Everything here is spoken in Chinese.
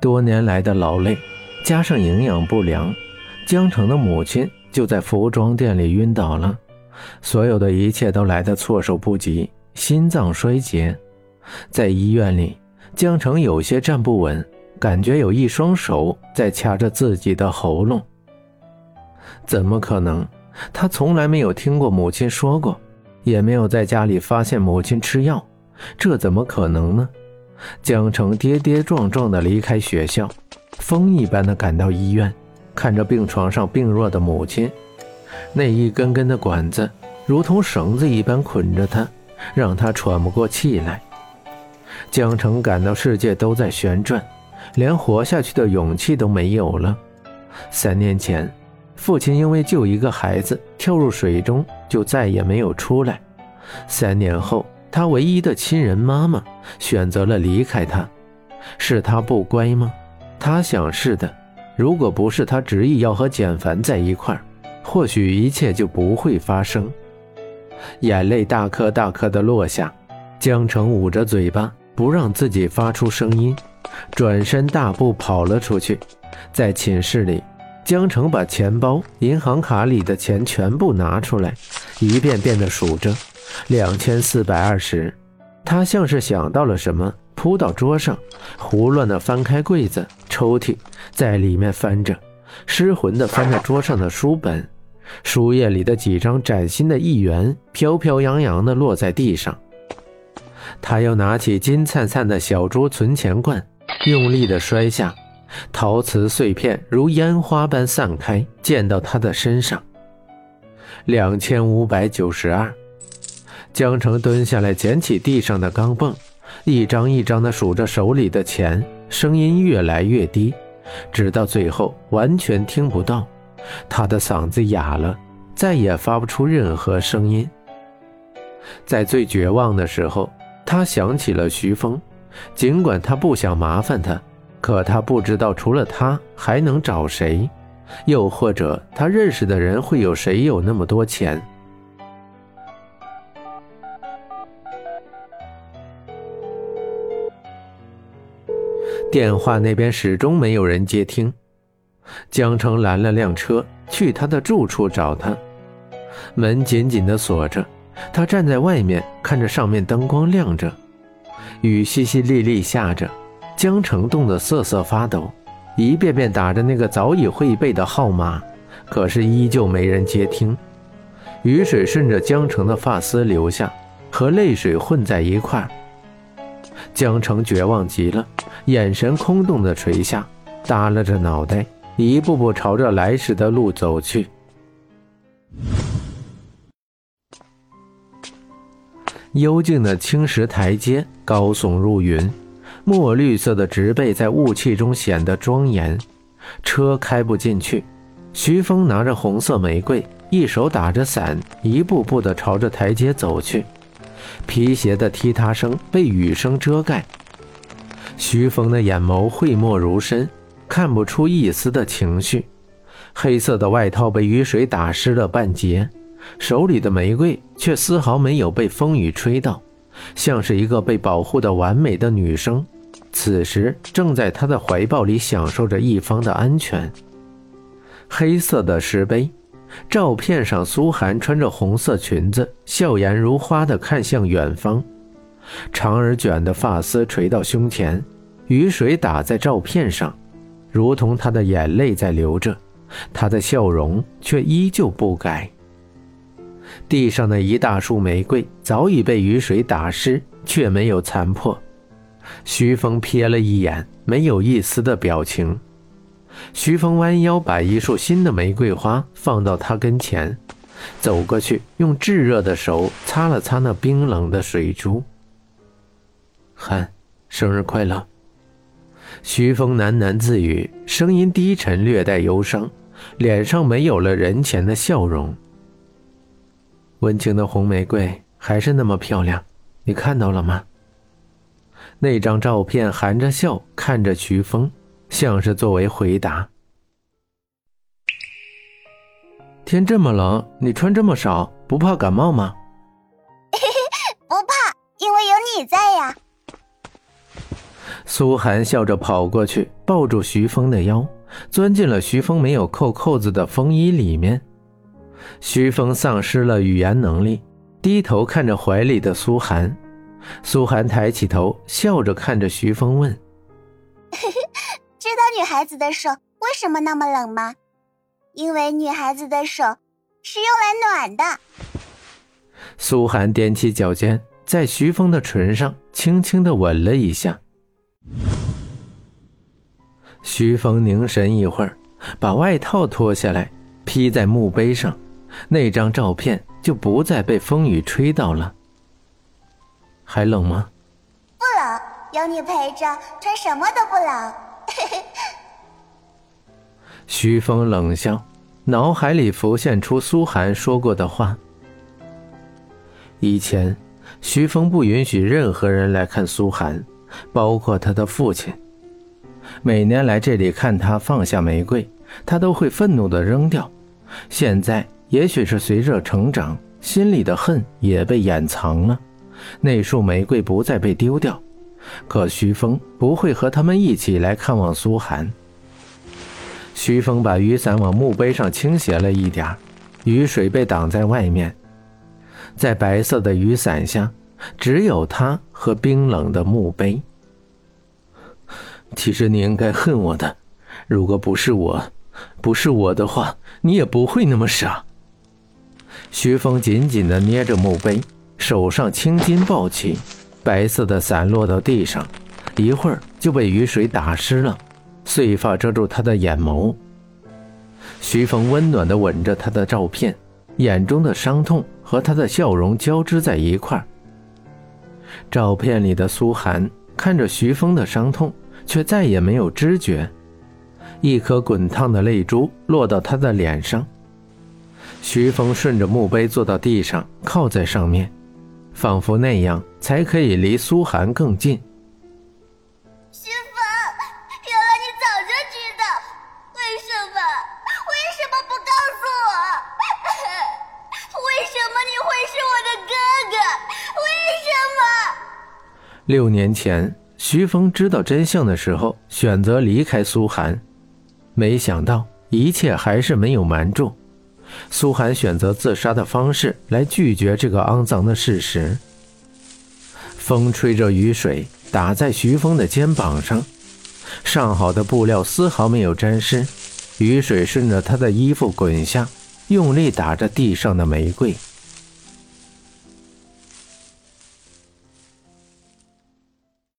多年来的劳累，加上营养不良，江城的母亲就在服装店里晕倒了。所有的一切都来得措手不及，心脏衰竭。在医院里，江城有些站不稳，感觉有一双手在掐着自己的喉咙。怎么可能？他从来没有听过母亲说过，也没有在家里发现母亲吃药，这怎么可能呢？江城跌跌撞撞地离开学校，风一般地赶到医院，看着病床上病弱的母亲，那一根根的管子如同绳子一般捆着他，让他喘不过气来。江城感到世界都在旋转，连活下去的勇气都没有了。三年前，父亲因为救一个孩子跳入水中，就再也没有出来。三年后。他唯一的亲人妈妈选择了离开他，是他不乖吗？他想是的。如果不是他执意要和简凡在一块儿，或许一切就不会发生。眼泪大颗大颗的落下，江城捂着嘴巴，不让自己发出声音，转身大步跑了出去。在寝室里，江城把钱包、银行卡里的钱全部拿出来，一遍遍地数着。两千四百二十，他像是想到了什么，扑到桌上，胡乱地翻开柜子、抽屉，在里面翻着，失魂地翻着桌上的书本，书页里的几张崭新的一元飘飘扬扬地落在地上。他又拿起金灿灿的小猪存钱罐，用力地摔下，陶瓷碎片如烟花般散开，溅到他的身上。两千五百九十二。江城蹲下来，捡起地上的钢镚，一张一张地数着手里的钱，声音越来越低，直到最后完全听不到。他的嗓子哑了，再也发不出任何声音。在最绝望的时候，他想起了徐峰，尽管他不想麻烦他，可他不知道除了他还能找谁，又或者他认识的人会有谁有那么多钱。电话那边始终没有人接听，江城拦了辆车去他的住处找他，门紧紧的锁着，他站在外面看着上面灯光亮着，雨淅淅沥沥下着，江城冻得瑟瑟发抖，一遍遍打着那个早已会背的号码，可是依旧没人接听，雨水顺着江城的发丝流下，和泪水混在一块儿。江城绝望极了，眼神空洞的垂下，耷拉着脑袋，一步步朝着来时的路走去。幽静的青石台阶高耸入云，墨绿色的植被在雾气中显得庄严。车开不进去，徐峰拿着红色玫瑰，一手打着伞，一步步的朝着台阶走去。皮鞋的踢踏声被雨声遮盖，徐峰的眼眸讳莫如深，看不出一丝的情绪。黑色的外套被雨水打湿了半截，手里的玫瑰却丝毫没有被风雨吹到，像是一个被保护的完美的女生，此时正在他的怀抱里享受着一方的安全。黑色的石碑。照片上，苏寒穿着红色裙子，笑颜如花地看向远方，长而卷的发丝垂到胸前，雨水打在照片上，如同她的眼泪在流着，她的笑容却依旧不改。地上的一大束玫瑰早已被雨水打湿，却没有残破。徐峰瞥了一眼，没有一丝的表情。徐峰弯腰把一束新的玫瑰花放到他跟前，走过去，用炙热的手擦了擦那冰冷的水珠。涵，生日快乐！徐峰喃喃自语，声音低沉，略带忧伤，脸上没有了人前的笑容。温情的红玫瑰还是那么漂亮，你看到了吗？那张照片含着笑看着徐峰。像是作为回答。天这么冷，你穿这么少，不怕感冒吗？不怕，因为有你在呀。苏寒笑着跑过去，抱住徐峰的腰，钻进了徐峰没有扣扣子的风衣里面。徐峰丧失了语言能力，低头看着怀里的苏寒。苏寒抬起头，笑着看着徐峰问：“知道女孩子的手为什么那么冷吗？因为女孩子的手是用来暖的。”苏寒踮起脚尖，在徐峰的唇上轻轻的吻了一下。徐峰凝神一会儿，把外套脱下来披在墓碑上，那张照片就不再被风雨吹到了。还冷吗？不冷，有你陪着，穿什么都不冷。徐峰冷笑，脑海里浮现出苏寒说过的话。以前，徐峰不允许任何人来看苏寒，包括他的父亲。每年来这里看他放下玫瑰，他都会愤怒的扔掉。现在，也许是随着成长，心里的恨也被掩藏了。那束玫瑰不再被丢掉，可徐峰不会和他们一起来看望苏寒。徐峰把雨伞往墓碑上倾斜了一点雨水被挡在外面，在白色的雨伞下，只有他和冰冷的墓碑。其实你应该恨我的，如果不是我，不是我的话，你也不会那么傻。徐峰紧紧地捏着墓碑。手上青筋暴起，白色的伞落到地上，一会儿就被雨水打湿了，碎发遮住他的眼眸。徐峰温暖地吻着他的照片，眼中的伤痛和他的笑容交织在一块。照片里的苏寒看着徐峰的伤痛，却再也没有知觉，一颗滚烫的泪珠落到他的脸上。徐峰顺着墓碑坐到地上，靠在上面。仿佛那样才可以离苏寒更近。六年前，徐峰知道真相的时候，选择离开苏寒，没想到一切还是没有瞒住。苏寒选择自杀的方式来拒绝这个肮脏的事实。风吹着雨水打在徐峰的肩膀上，上好的布料丝毫没有沾湿，雨水顺着他的衣服滚下，用力打着地上的玫瑰。